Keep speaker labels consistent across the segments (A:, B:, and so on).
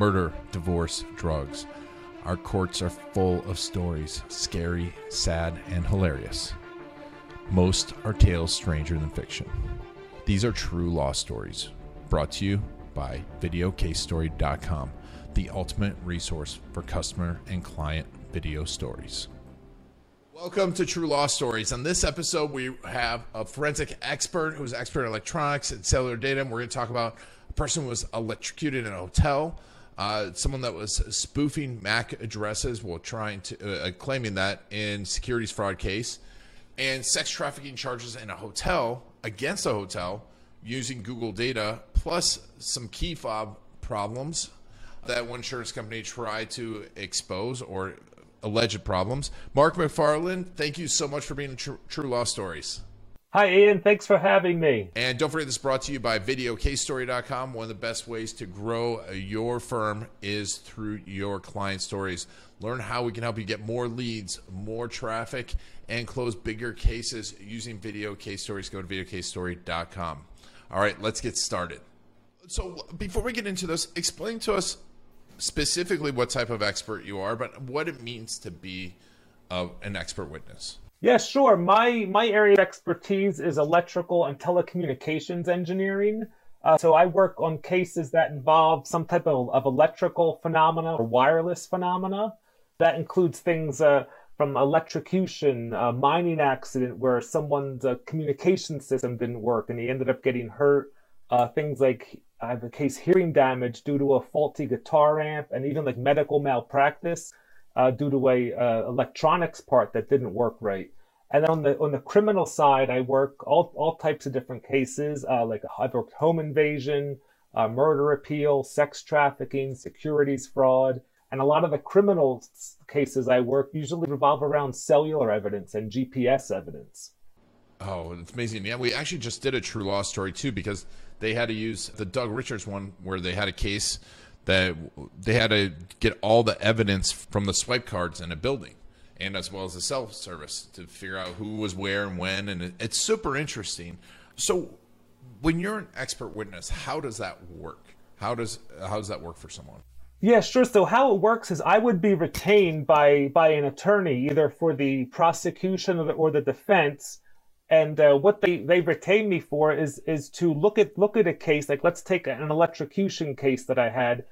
A: murder, divorce, drugs. Our courts are full of stories, scary, sad, and hilarious. Most are tales stranger than fiction. These are true law stories, brought to you by VideoCaseStory.com, the ultimate resource for customer and client video stories. Welcome to True Law Stories. On this episode, we have a forensic expert who's expert in electronics and cellular data. And we're going to talk about a person who was electrocuted in a hotel, uh, someone that was spoofing MAC addresses while trying to uh, claiming that in securities fraud case, and sex trafficking charges in a hotel against a hotel using Google data, plus some key fob problems that one insurance company tried to expose or alleged problems. Mark McFarland, thank you so much for being True, True Law Stories.
B: Hi, Ian. Thanks for having me.
A: And don't forget this is brought to you by VideoCaseStory.com. One of the best ways to grow your firm is through your client stories. Learn how we can help you get more leads, more traffic, and close bigger cases using video case stories. Go to VideoCaseStory.com. All right, let's get started. So before we get into this, explain to us specifically what type of expert you are, but what it means to be uh, an expert witness.
B: Yeah, sure. My my area of expertise is electrical and telecommunications engineering. Uh, so I work on cases that involve some type of, of electrical phenomena or wireless phenomena. That includes things uh, from electrocution, a mining accident where someone's uh, communication system didn't work and he ended up getting hurt. Uh, things like I have a case hearing damage due to a faulty guitar amp, and even like medical malpractice uh, due to a uh, electronics part that didn't work right. And on the on the criminal side, I work all all types of different cases. Uh, like I've worked home invasion, uh, murder appeal, sex trafficking, securities fraud, and a lot of the criminal cases I work usually revolve around cellular evidence and GPS evidence.
A: Oh, it's amazing. Yeah, we actually just did a true law story too because they had to use the Doug Richards one where they had a case that they had to get all the evidence from the swipe cards in a building and as well as the self service to figure out who was where and when. And it's super interesting. So when you're an expert witness how does that work? How does how does that work for someone?
B: Yeah, sure. So how it works is I would be retained by by an attorney, either for the prosecution or the, or the defense, and uh, what they they retain me for is is to look at look at a case. Like let's take an electrocution case that I had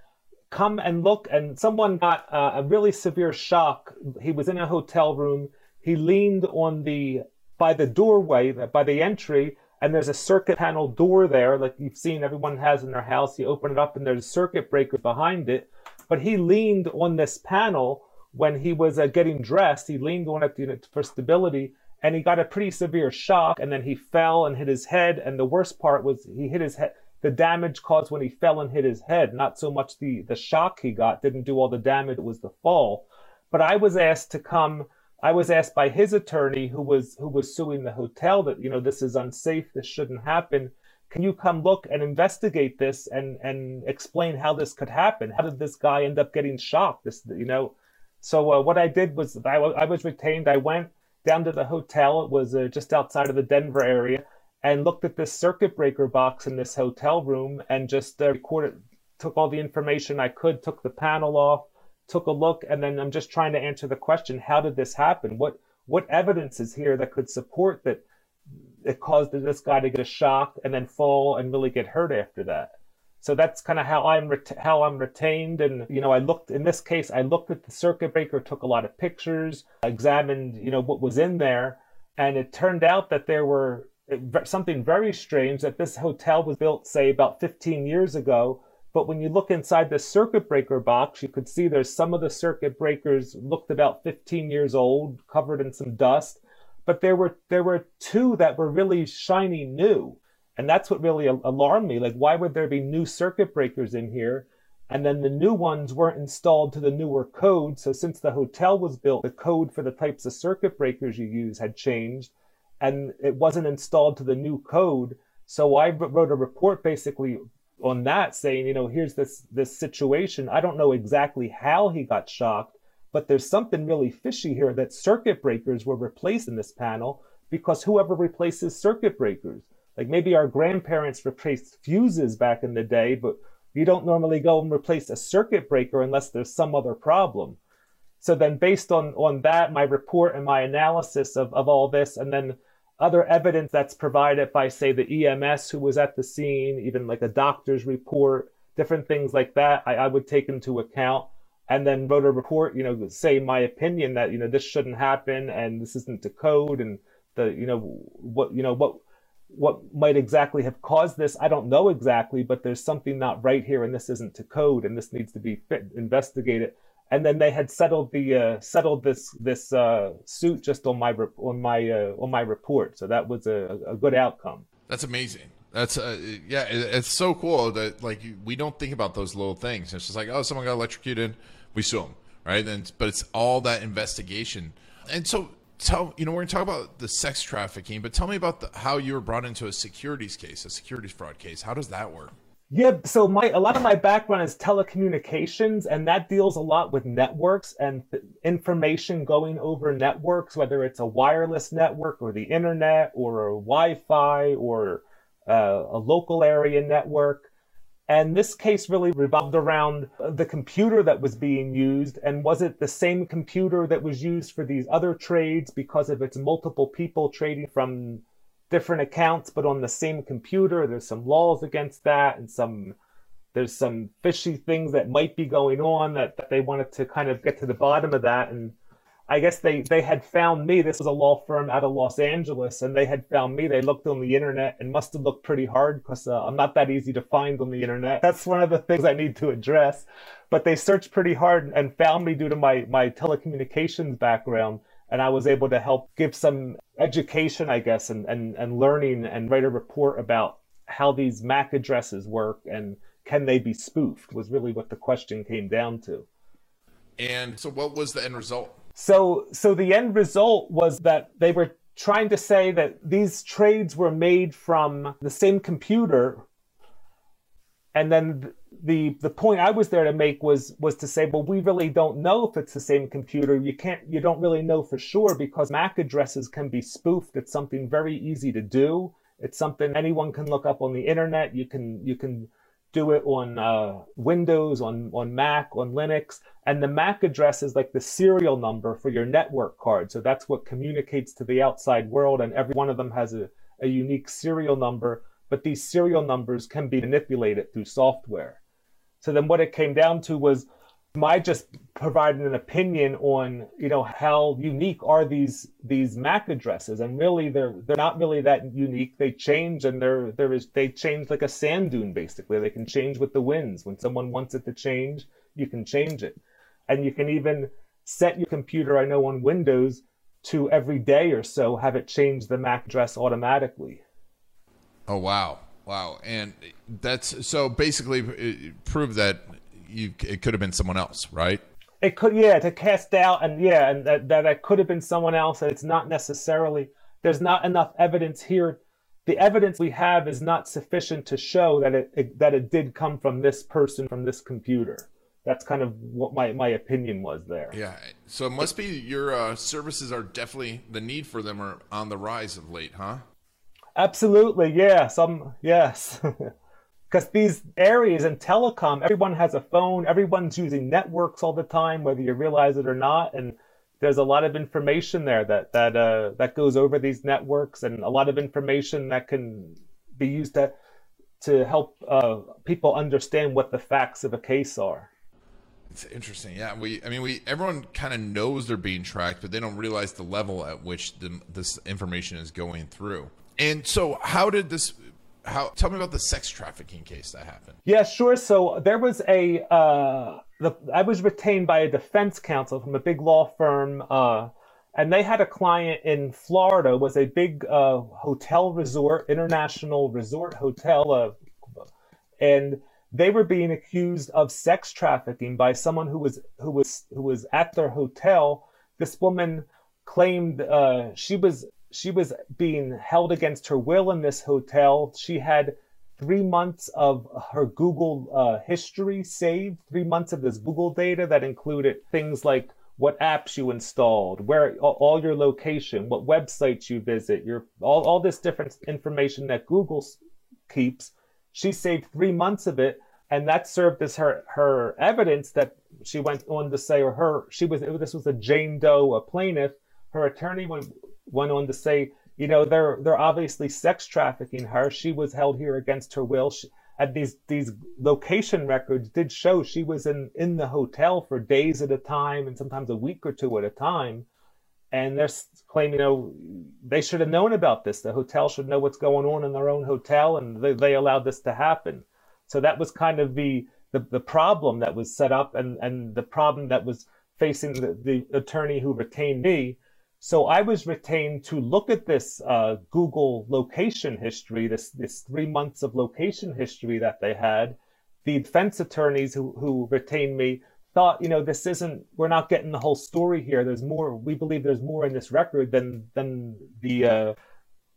B: come and look and someone got uh, a really severe shock. He was in a hotel room. He leaned on the by the doorway by the entry and there's a circuit panel door there like you've seen everyone has in their house. You open it up and there's a circuit breaker behind it. But he leaned on this panel when he was uh, getting dressed. He leaned on it you know, for stability and he got a pretty severe shock and then he fell and hit his head and the worst part was he hit his head the damage caused when he fell and hit his head not so much the the shock he got didn't do all the damage it was the fall. But i was asked to come i was asked by his attorney who was who was suing the hotel that you know this is unsafe this shouldn't happen. Can you come look and investigate this and and explain how this could happen? How did this guy end up getting shocked this you know? So uh, what i did was I, I was retained. I went down to the hotel. It was uh, just outside of the Denver area, and looked at this circuit breaker box in this hotel room and just uh, recorded, took all the information I could, took the panel off, took a look, and then I'm just trying to answer the question: How did this happen? What what evidence is here that could support that it caused this guy to get a shock and then fall and really get hurt after that? So that's kind of how I'm ret- how I'm retained. And you know, I looked in this case, I looked at the circuit breaker, took a lot of pictures, examined you know what was in there, and it turned out that there were something very strange that this hotel was built, say, about 15 years ago. But when you look inside the circuit breaker box, you could see there's some of the circuit breakers looked about 15 years old, covered in some dust. But there were there were two that were really shiny new and that's what really alarmed me. Like, why would there be new circuit breakers in here? And then the new ones weren't installed to the newer code. So since the hotel was built, the code for the types of circuit breakers you use had changed and it wasn't installed to the new code. So I wrote a report basically on that saying, you know, here's this this situation. I don't know exactly how he got shocked, but there's something really fishy here that circuit breakers were replaced in this panel because whoever replaces circuit breakers like maybe our grandparents replaced fuses back in the day, but you don't normally go and replace a circuit breaker unless there's some other problem. So then based on, on that, my report and my analysis of, of all this, and then other evidence that's provided by, say, the EMS who was at the scene, even like a doctor's report, different things like that, I, I would take into account. And then wrote a report, you know, say my opinion that, you know, this shouldn't happen and this isn't the code and the, you know, what, you know, what, what might exactly have caused this, I don't know exactly, but there's something not right here and this isn't to code and this needs to be fit, investigated and then they had settled the uh, settled this this uh, suit just on my on my uh, on my report. So that was a, a good outcome.
A: That's amazing. That's uh, yeah, it, it's so cool that like we don't think about those little things. It's just like oh, someone got electrocuted, we sue them, right? And but it's all that investigation. And so tell you know we're gonna talk about the sex trafficking, but tell me about the, how you were brought into a securities case, a securities fraud case. How does that work?
B: Yeah, so my a lot of my background is telecommunications, and that deals a lot with networks and information going over networks, whether it's a wireless network or the internet or a Wi-Fi or uh, a local area network. And this case really revolved around the computer that was being used, and was it the same computer that was used for these other trades because of its multiple people trading from different accounts but on the same computer. There's some laws against that and some there's some fishy things that might be going on that, that they wanted to kind of get to the bottom of that and I guess they, they had found me. This was a law firm out of Los Angeles, and they had found me. They looked on the internet and must have looked pretty hard because uh, I'm not that easy to find on the internet. That's one of the things I need to address. But they searched pretty hard and found me due to my, my telecommunications background and I was able to help give some education, I guess, and, and, and learning and write a report about how these MAC addresses work and can they be spoofed was really what the question came down to.
A: And so what was the end result?
B: So so the end result was that they were trying to say that these trades were made from the same computer and then the the point I was there to make was was to say, well, we really don't know if it's the same computer. You can't you don't really know for sure because MAC addresses can be spoofed. It's something very easy to do. It's something anyone can look up on the internet. You can you can do it on uh, Windows, on on Mac, on Linux, and the MAC address is like the serial number for your network card. So that's what communicates to the outside world, and every one of them has a, a unique serial number. But these serial numbers can be manipulated through software. So then what it came down to was my just providing an opinion on you know how unique are these these MAC addresses, and really they're they're not really that unique. They change, and they're there is they change like a sand dune basically. They can change with the winds. When someone wants it to change, you can change it, and you can even set your computer. I know on Windows to every day or so have it change the MAC address automatically.
A: Oh wow. Wow, and that's so basically it proved that you it could have been someone else, right?
B: It could, yeah, to cast doubt, and yeah, and that that it could have been someone else, and it's not necessarily. There's not enough evidence here. The evidence we have is not sufficient to show that it, it that it did come from this person from this computer. That's kind of what my, my opinion was there.
A: Yeah, so it must be your uh, services are definitely the need for them are on the rise of late, huh?
B: Absolutely, yeah. Some yes. Because these areas in telecom, everyone has a phone, everyone's using networks all the time, whether you realize it or not. And there's a lot of information there that that uh, that goes over these networks, and a lot of information that can be used to to help uh, people understand what the facts of a case are.
A: It's interesting. Yeah, we. I mean, we. Everyone kind of knows they're being tracked, but they don't realize the level at which the, this information is going through. And so, how did this? How tell me about the sex trafficking case that happened?
B: Yeah, sure. So there was a. Uh, the, I was retained by a defense counsel from a big law firm, uh, and they had a client in Florida. Was a big uh, hotel resort, international resort hotel, uh, and they were being accused of sex trafficking by someone who was who was who was at their hotel. This woman claimed uh, she was she was being held against her will in this hotel. She had three months of her Google uh, history saved, three months of this Google data that included things like what apps you installed, where all your location, what websites you visit, your all, all this different information that Google keeps. She saved three months of it, and that served as her her evidence that she went on to say, or her she was this was a Jane Doe, a plaintiff. Her attorney went went on to say, you know, they're they're obviously sex trafficking her. She was held here against her will. She, and these these location records did show she was in in the hotel for days at a time and sometimes a week or two at a time and they're claiming you know they should have known about this the hotel should know what's going on in their own hotel and they, they allowed this to happen so that was kind of the, the the problem that was set up and and the problem that was facing the, the attorney who retained me so I was retained to look at this uh, Google location history, this this three months of location history that they had. The defense attorneys who, who retained me thought, you know, this isn't. We're not getting the whole story here. There's more. We believe there's more in this record than than the uh,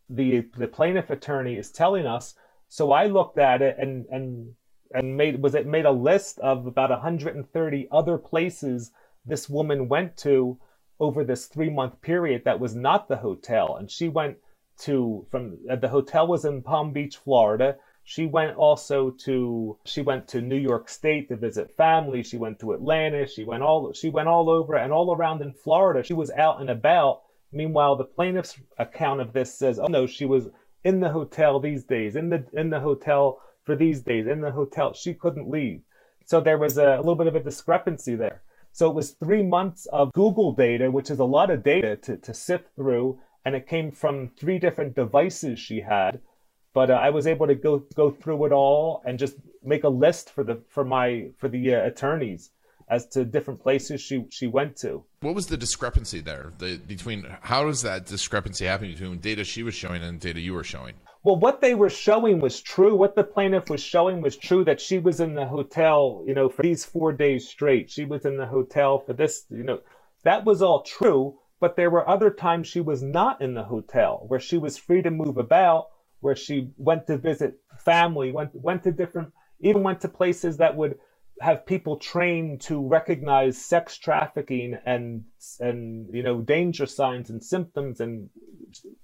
B: the the plaintiff attorney is telling us. So I looked at it and and and made was it made a list of about 130 other places this woman went to over this three month period that was not the hotel. And she went to from uh, the hotel was in Palm Beach, Florida. She went also to she went to New York State to visit family. She went to Atlanta. She went all she went all over and all around in Florida. She was out and about. Meanwhile, the plaintiff's account of this says, "Oh no, she was in the hotel these days, in the in the hotel for these days, in the hotel. She couldn't leave." So there was a, a little bit of a discrepancy there. So it was three months of Google data, which is a lot of data to, to sift through. And it came from three different devices she had. But uh, I was able to go go through it all and just make a list for the for my for the uh, attorneys as to different places she she went to.
A: What was the discrepancy there? The, between how does that discrepancy happen between data she was showing and data you were showing?
B: Well, what they were showing was true. What the plaintiff was showing was true that she was in the hotel, you know, for these four days straight. She was in the hotel for this, you know, that was all true. But there were other times she was not in the hotel where she was free to move about, where she went to visit family, went, went to different, even went to places that would have people trained to recognize sex trafficking and, and, you know, danger signs and symptoms. And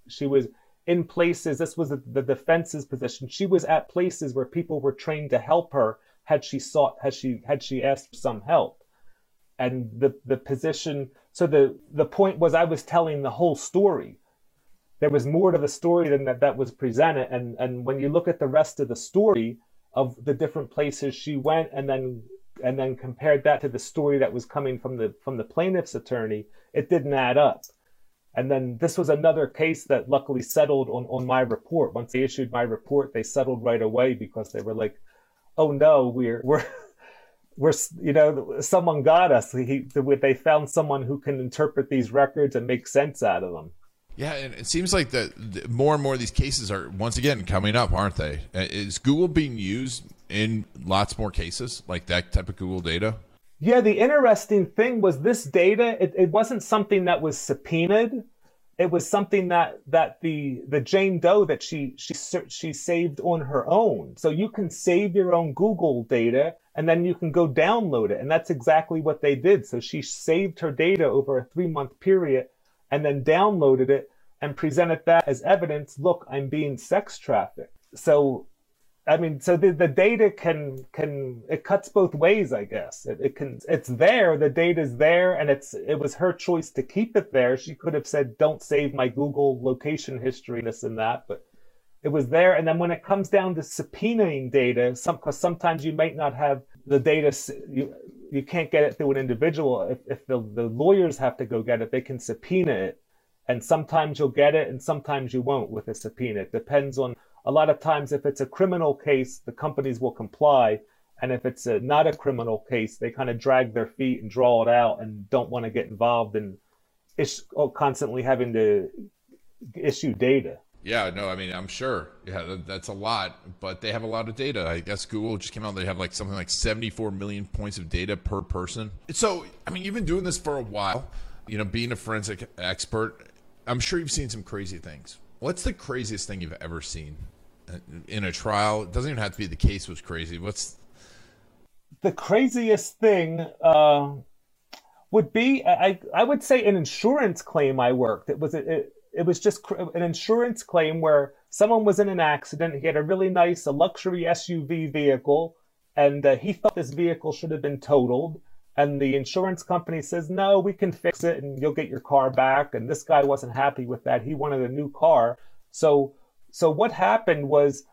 B: she was, in places, this was the defense's position. She was at places where people were trained to help her had she sought, had she, had she asked for some help. And the, the position, so the, the point was I was telling the whole story. There was more to the story than that, that was presented. And, and when you look at the rest of the story of the different places she went and then, and then compared that to the story that was coming from the, from the plaintiff's attorney, it didn't add up. And then this was another case that luckily settled on, on my report. Once they issued my report, they settled right away because they were like, "Oh no, we're we're we're you know someone got us. He, they found someone who can interpret these records and make sense out of them."
A: Yeah, and it seems like that more and more of these cases are once again coming up, aren't they? Uh, is Google being used in lots more cases like that type of Google data?
B: Yeah, the interesting thing was this data, it, it wasn't something that was subpoenaed. It was something that that the the Jane Doe that she she she saved on her own. So you can save your own Google data and then you can go download it. And that's exactly what they did. So she saved her data over a three month period and then downloaded it and presented that as evidence. Look, I'm being sex trafficked. So I mean, so the, the data can can it cuts both ways, I guess. It, it can it's there, the data's there, and it's it was her choice to keep it there. She could have said, "Don't save my Google location history, this and that," but it was there. And then when it comes down to subpoenaing data, some because sometimes you might not have the data, you you can't get it through an individual. If if the the lawyers have to go get it, they can subpoena it, and sometimes you'll get it, and sometimes you won't with a subpoena. It depends on a lot of times if it's a criminal case, the companies will comply. And if it's a, not a criminal case, they kind of drag their feet and draw it out and don't want to get involved in is oh, constantly having to issue data.
A: Yeah, no, I mean, I'm sure. Yeah, that's a lot, but they have a lot of data. I guess Google just came out, they have like something like 74 million points of data per person. So, I mean, you've been doing this for a while, you know, being a forensic expert. I'm sure you've seen some crazy things. What's the craziest thing you've ever seen in a trial. It doesn't even have to be the case was crazy. What's
B: the craziest thing uh, would be? I I would say an insurance claim I worked. It was it, it was just an insurance claim where someone was in an accident. He had a really nice, a luxury SUV vehicle, and uh, he thought this vehicle should have been totaled. And the insurance company says, no, we can fix it and you'll get your car back. And this guy wasn't happy with that. He wanted a new car. So, so what happened was,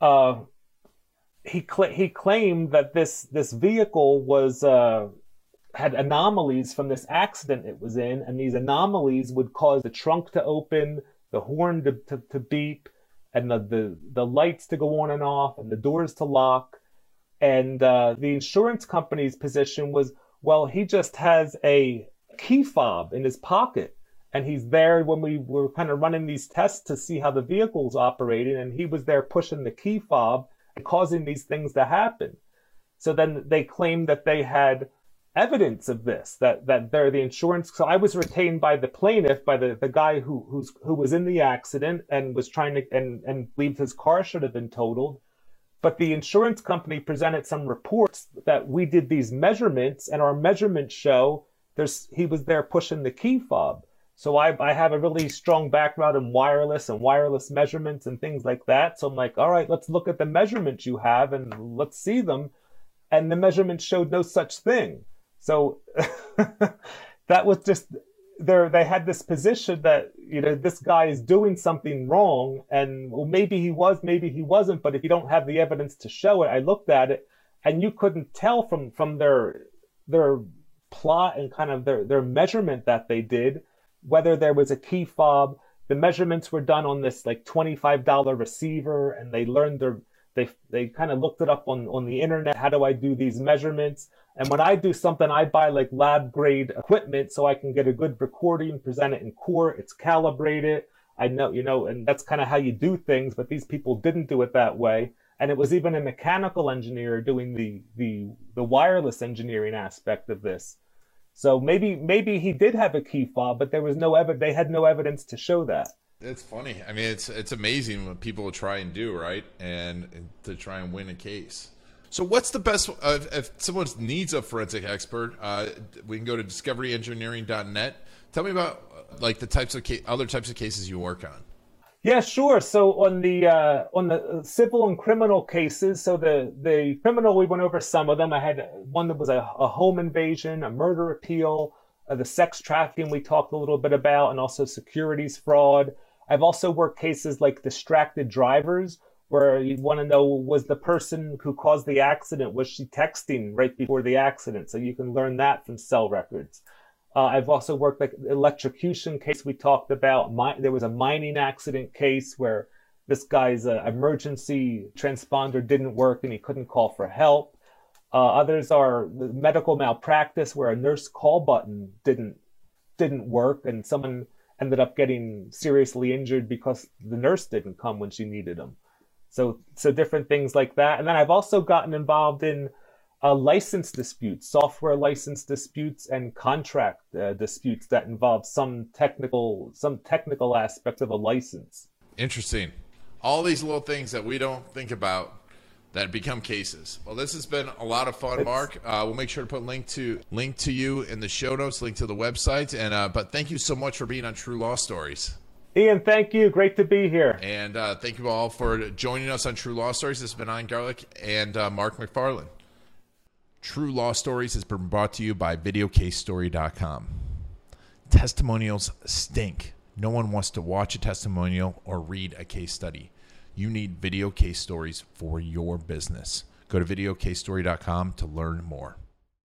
B: uh, he cl- he claimed that this this vehicle was uh, had anomalies from this accident it was in, and these anomalies would cause the trunk to open, the horn to, to, to beep, and the, the, the lights to go on and off, and the doors to lock. And uh, the insurance company's position was, well, he just has a key fob in his pocket. And he's there when we were kind of running these tests to see how the vehicle's operating. And he was there pushing the key fob and causing these things to happen. So then they claimed that they had evidence of this that that they're the insurance so i was retained by the plaintiff by the, the guy who who's who was in the accident and was trying to and and believed his car should have been totaled but the insurance company presented some reports that we did these measurements and our measurements show there's he was there pushing the key fob so I, I have a really strong background in wireless and wireless measurements and things like that so i'm like all right let's look at the measurements you have and let's see them and the measurements showed no such thing so that was just there. They had this position that you know this guy is doing something wrong, and well, maybe he was, maybe he wasn't. But if you don't have the evidence to show it, I looked at it, and you couldn't tell from from their their plot and kind of their their measurement that they did whether there was a key fob. The measurements were done on this like twenty five dollar receiver, and they learned their they they kind of looked it up on on the internet. How do I do these measurements? And when I do something, I buy like lab grade equipment so I can get a good recording, present it in court. It's calibrated. I know, you know, and that's kind of how you do things. But these people didn't do it that way. And it was even a mechanical engineer doing the the the wireless engineering aspect of this. So maybe maybe he did have a key fob, but there was no evidence. They had no evidence to show that.
A: It's funny. I mean, it's it's amazing what people try and do, right? And to try and win a case. So, what's the best? Uh, if someone needs a forensic expert, uh, we can go to discoveryengineering.net. Tell me about uh, like the types of ca- other types of cases you work on.
B: Yeah, sure. So on the uh, on the civil and criminal cases, so the the criminal we went over some of them. I had one that was a, a home invasion, a murder appeal, uh, the sex trafficking we talked a little bit about, and also securities fraud. I've also worked cases like distracted drivers, where you want to know was the person who caused the accident was she texting right before the accident so you can learn that from cell records uh, i've also worked like electrocution case. We talked about My, there was a mining accident case where this guy's uh, emergency transponder didn't work and he couldn't call for help. Uh, others are medical malpractice where a nurse call button didn't didn't work and someone ended up getting seriously injured because the nurse didn't come when she needed him so so different things like that. And then I've also gotten involved in uh, license disputes, software license disputes, and contract uh, disputes that involve some technical some technical aspect of a license.
A: Interesting. All these little things that we don't think about that become cases. Well, this has been a lot of fun, it's, Mark. Uh, we'll make sure to put link to link to you in the show notes, link to the website, and uh, but thank you so much for being on True Law Stories.
B: Ian, thank you. Great to be here.
A: And uh, thank you all for joining us on True Law Stories. This has been Ian Garlic and uh, Mark McFarland. True Law Stories has been brought to you by VideoCaseStory.com. Testimonials stink. No one wants to watch a testimonial or read a case study. You need video case stories for your business. Go to VideoCaseStory.com to learn more.